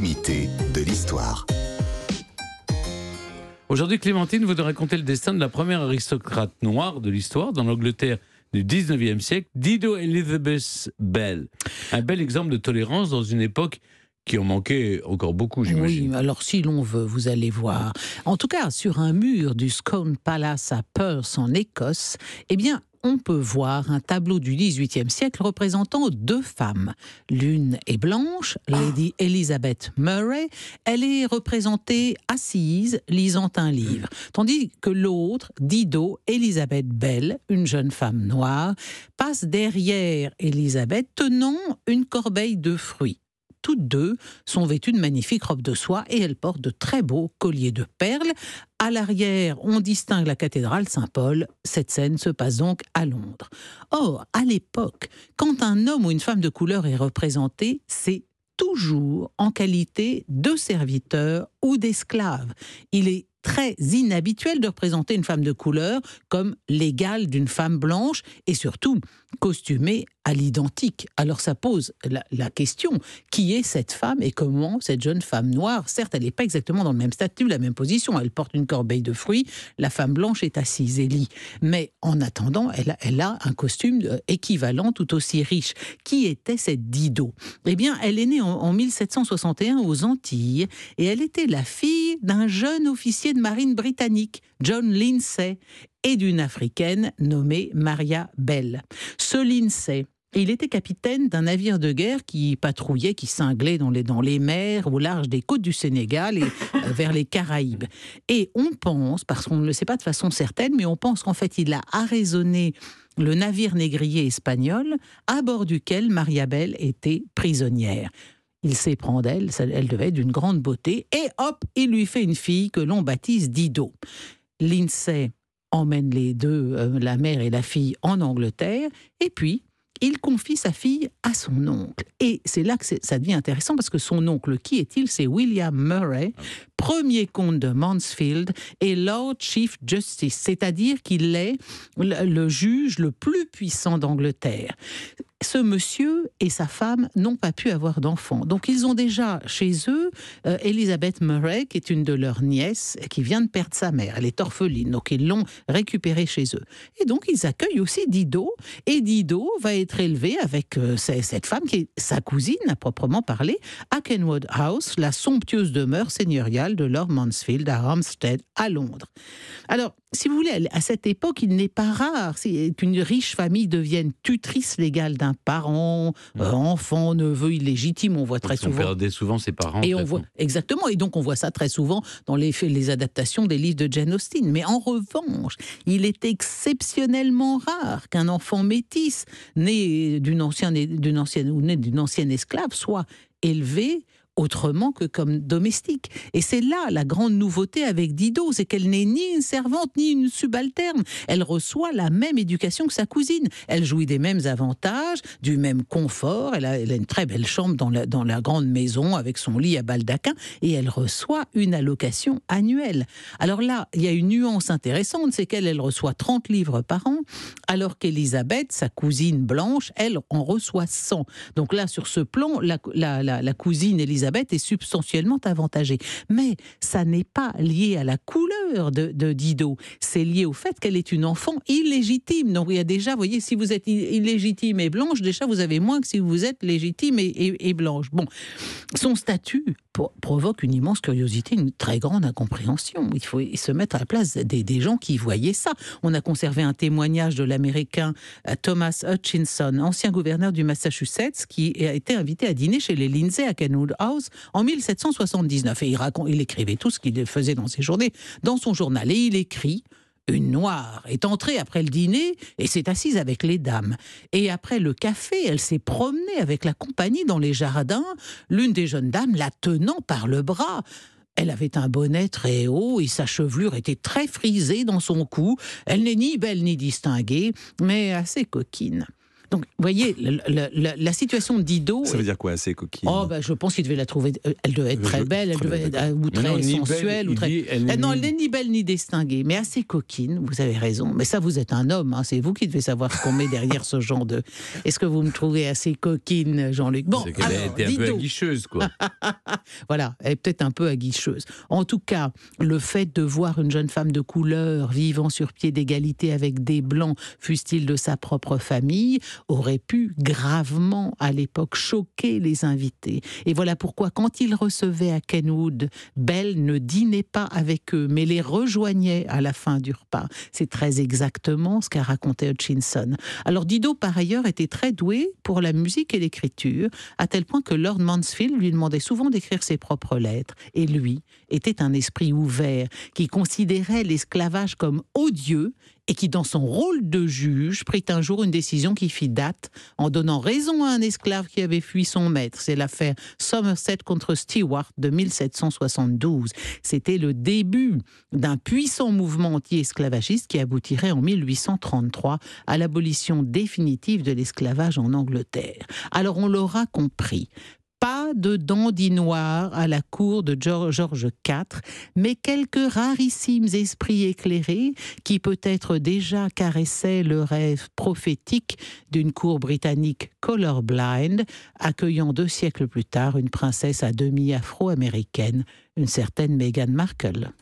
de l'histoire. Aujourd'hui, Clémentine vous raconter le destin de la première aristocrate noire de l'histoire dans l'Angleterre du 19e siècle, Dido Elizabeth Bell. Un bel exemple de tolérance dans une époque qui en manquait encore beaucoup, j'imagine. Oui, alors si l'on veut, vous allez voir. En tout cas, sur un mur du Scone Palace à Perth, en Écosse, eh bien, on peut voir un tableau du XVIIIe siècle représentant deux femmes. L'une est blanche, Lady Elizabeth Murray. Elle est représentée assise, lisant un livre. Tandis que l'autre, Dido Elizabeth Bell, une jeune femme noire, passe derrière Elizabeth tenant une corbeille de fruits toutes deux sont vêtues de magnifiques robes de soie et elles portent de très beaux colliers de perles. À l'arrière, on distingue la cathédrale Saint-Paul. Cette scène se passe donc à Londres. Or, à l'époque, quand un homme ou une femme de couleur est représenté, c'est toujours en qualité de serviteur ou d'esclave. Il est très inhabituel de représenter une femme de couleur comme l'égale d'une femme blanche et surtout costumée à l'identique. Alors ça pose la, question, qui est cette femme et comment cette jeune femme noire Certes, elle n'est pas exactement dans le même statut, la même position, elle porte une corbeille de fruits, la femme blanche est assise et lit. Mais en attendant, elle, a un costume euh, équivalent tout aussi riche. Qui était cette Dido? Eh bien, elle est née en, en 1761 aux Antilles et elle était la fille d'un jeune officier de marine britannique, John Lindsay, et d'une africaine nommée Maria Bell. Ce Lindsay, il était capitaine d'un navire de guerre qui patrouillait, qui cinglait dans les, dans les mers au large des côtes du Sénégal et euh, vers les Caraïbes. Et on pense, parce qu'on ne le sait pas de façon certaine, mais on pense qu'en fait il a arraisonné le navire négrier espagnol à bord duquel Maria Bell était prisonnière. Il s'éprend d'elle, elle devait être d'une grande beauté, et hop, il lui fait une fille que l'on baptise Dido. Lindsay emmène les deux, euh, la mère et la fille, en Angleterre, et puis il confie sa fille à son oncle. Et c'est là que ça devient intéressant parce que son oncle, qui est-il? C'est William Murray, premier comte de Mansfield et Lord Chief Justice, c'est-à-dire qu'il est le juge le plus puissant d'Angleterre ce monsieur et sa femme n'ont pas pu avoir d'enfants. Donc ils ont déjà chez eux euh, Elizabeth Murray, qui est une de leurs nièces, qui vient de perdre sa mère. Elle est orpheline, donc ils l'ont récupérée chez eux. Et donc ils accueillent aussi Dido, et Dido va être élevée avec euh, cette femme qui est sa cousine, à proprement parler, à Kenwood House, la somptueuse demeure seigneuriale de Lord Mansfield à Hampstead, à Londres. Alors, si vous voulez, à cette époque, il n'est pas rare qu'une riche famille devienne tutrice légale d'un parent, euh, enfant, neveu illégitime. On voit très souvent. On perdait souvent ses parents. Et on voit exactement. Et donc on voit ça très souvent dans les, les adaptations des livres de Jane Austen. Mais en revanche, il est exceptionnellement rare qu'un enfant métis né d'une ancienne, d'une ancienne ou né d'une ancienne esclave soit élevé autrement que comme domestique. Et c'est là la grande nouveauté avec Dido, c'est qu'elle n'est ni une servante ni une subalterne. Elle reçoit la même éducation que sa cousine. Elle jouit des mêmes avantages, du même confort. Elle a, une très belle chambre dans la, grande maison avec son lit à baldaquin et elle reçoit une allocation annuelle. Alors là, il y a une nuance intéressante, c'est qu'elle elle reçoit 30 livres par an, alors qu'Elisabeth, sa cousine blanche, elle en reçoit 100. Donc là, sur ce plan, la, la, la, la cousine Elisabeth est substantiellement avantagée. Mais ça n'est pas lié à la couleur de, Dido, c'est lié au fait qu'elle est une enfant illégitime. Donc il y a déjà, vous voyez, si vous êtes illégitime et blanche, déjà vous avez moins que si vous êtes légitime et, blanche. Bon, son statut provoque une immense curiosité, une très grande incompréhension. Il faut se mettre à la place des, des gens qui voyaient ça. On a conservé un témoignage de l'Américain euh, Thomas Hutchinson, ancien gouverneur du Massachusetts, qui a été invité à dîner chez les Lindsay à Kenwood House en 1779. Et il, écrivait tout ce qu'il faisait dans ses journées dans son journal. Et il écrit une noire est entrée après le dîner et s'est assise avec les dames. Et après le café, elle s'est promenée avec la compagnie dans les jardins, l'une des jeunes dames la tenant par le bras. Elle avait un bonnet très haut et sa chevelure était très frisée dans son cou. Elle n'est ni belle ni distinguée, mais assez coquine. Donc, vous voyez, la situation d'Ido. Ça veut dire quoi, assez coquine Oh, ben, je pense qu'il devait la trouver. euh, Elle devait être très Je- belle, elle très devait être euh, ou très non, ni belle, sensuelle. ou très... dit, elle n'est non, ni- elle n'est ni belle ni distinguée, mais assez coquine, vous avez raison. Mais ça, vous êtes un homme, hein, c'est vous qui devez savoir ce qu'on met derrière ce genre de. Est-ce que vous me trouvez assez coquine, Jean-Luc? Bon, été un peu aguicheuse, quoi. Voilà, elle est peut-être un peu aguicheuse. En tout cas, le fait de voir une jeune femme de couleur vivant sur pied d'égalité avec des blancs, fût-il de sa propre famille, aurait pu gravement, à l'époque, choquer les invités. Et voilà pourquoi, quand ils recevaient à Kenwood, Belle ne dînait pas avec eux, mais les rejoignait à la fin du repas. C'est très exactement ce qu'a raconté Hutchinson. Alors Dido, par ailleurs, était très doué pour la musique et l'écriture, à tel point que Lord Mansfield lui demandait souvent d'écrire ses propres lettres. Et lui était un esprit ouvert qui considérait l'esclavage comme odieux et qui, dans son rôle de juge, prit un jour une décision qui fit date en donnant raison à un esclave qui avait fui son maître. C'est l'affaire Somerset contre Stewart de 1772. C'était le début d'un puissant mouvement anti-esclavagiste qui aboutirait en 1833 à l'abolition définitive de l'esclavage en Angleterre. Alors on l'aura compris. De dandy noir à la cour de George IV, mais quelques rarissimes esprits éclairés qui peut-être déjà caressaient le rêve prophétique d'une cour britannique colorblind, accueillant deux siècles plus tard une princesse à demi afro-américaine, une certaine Meghan Markle.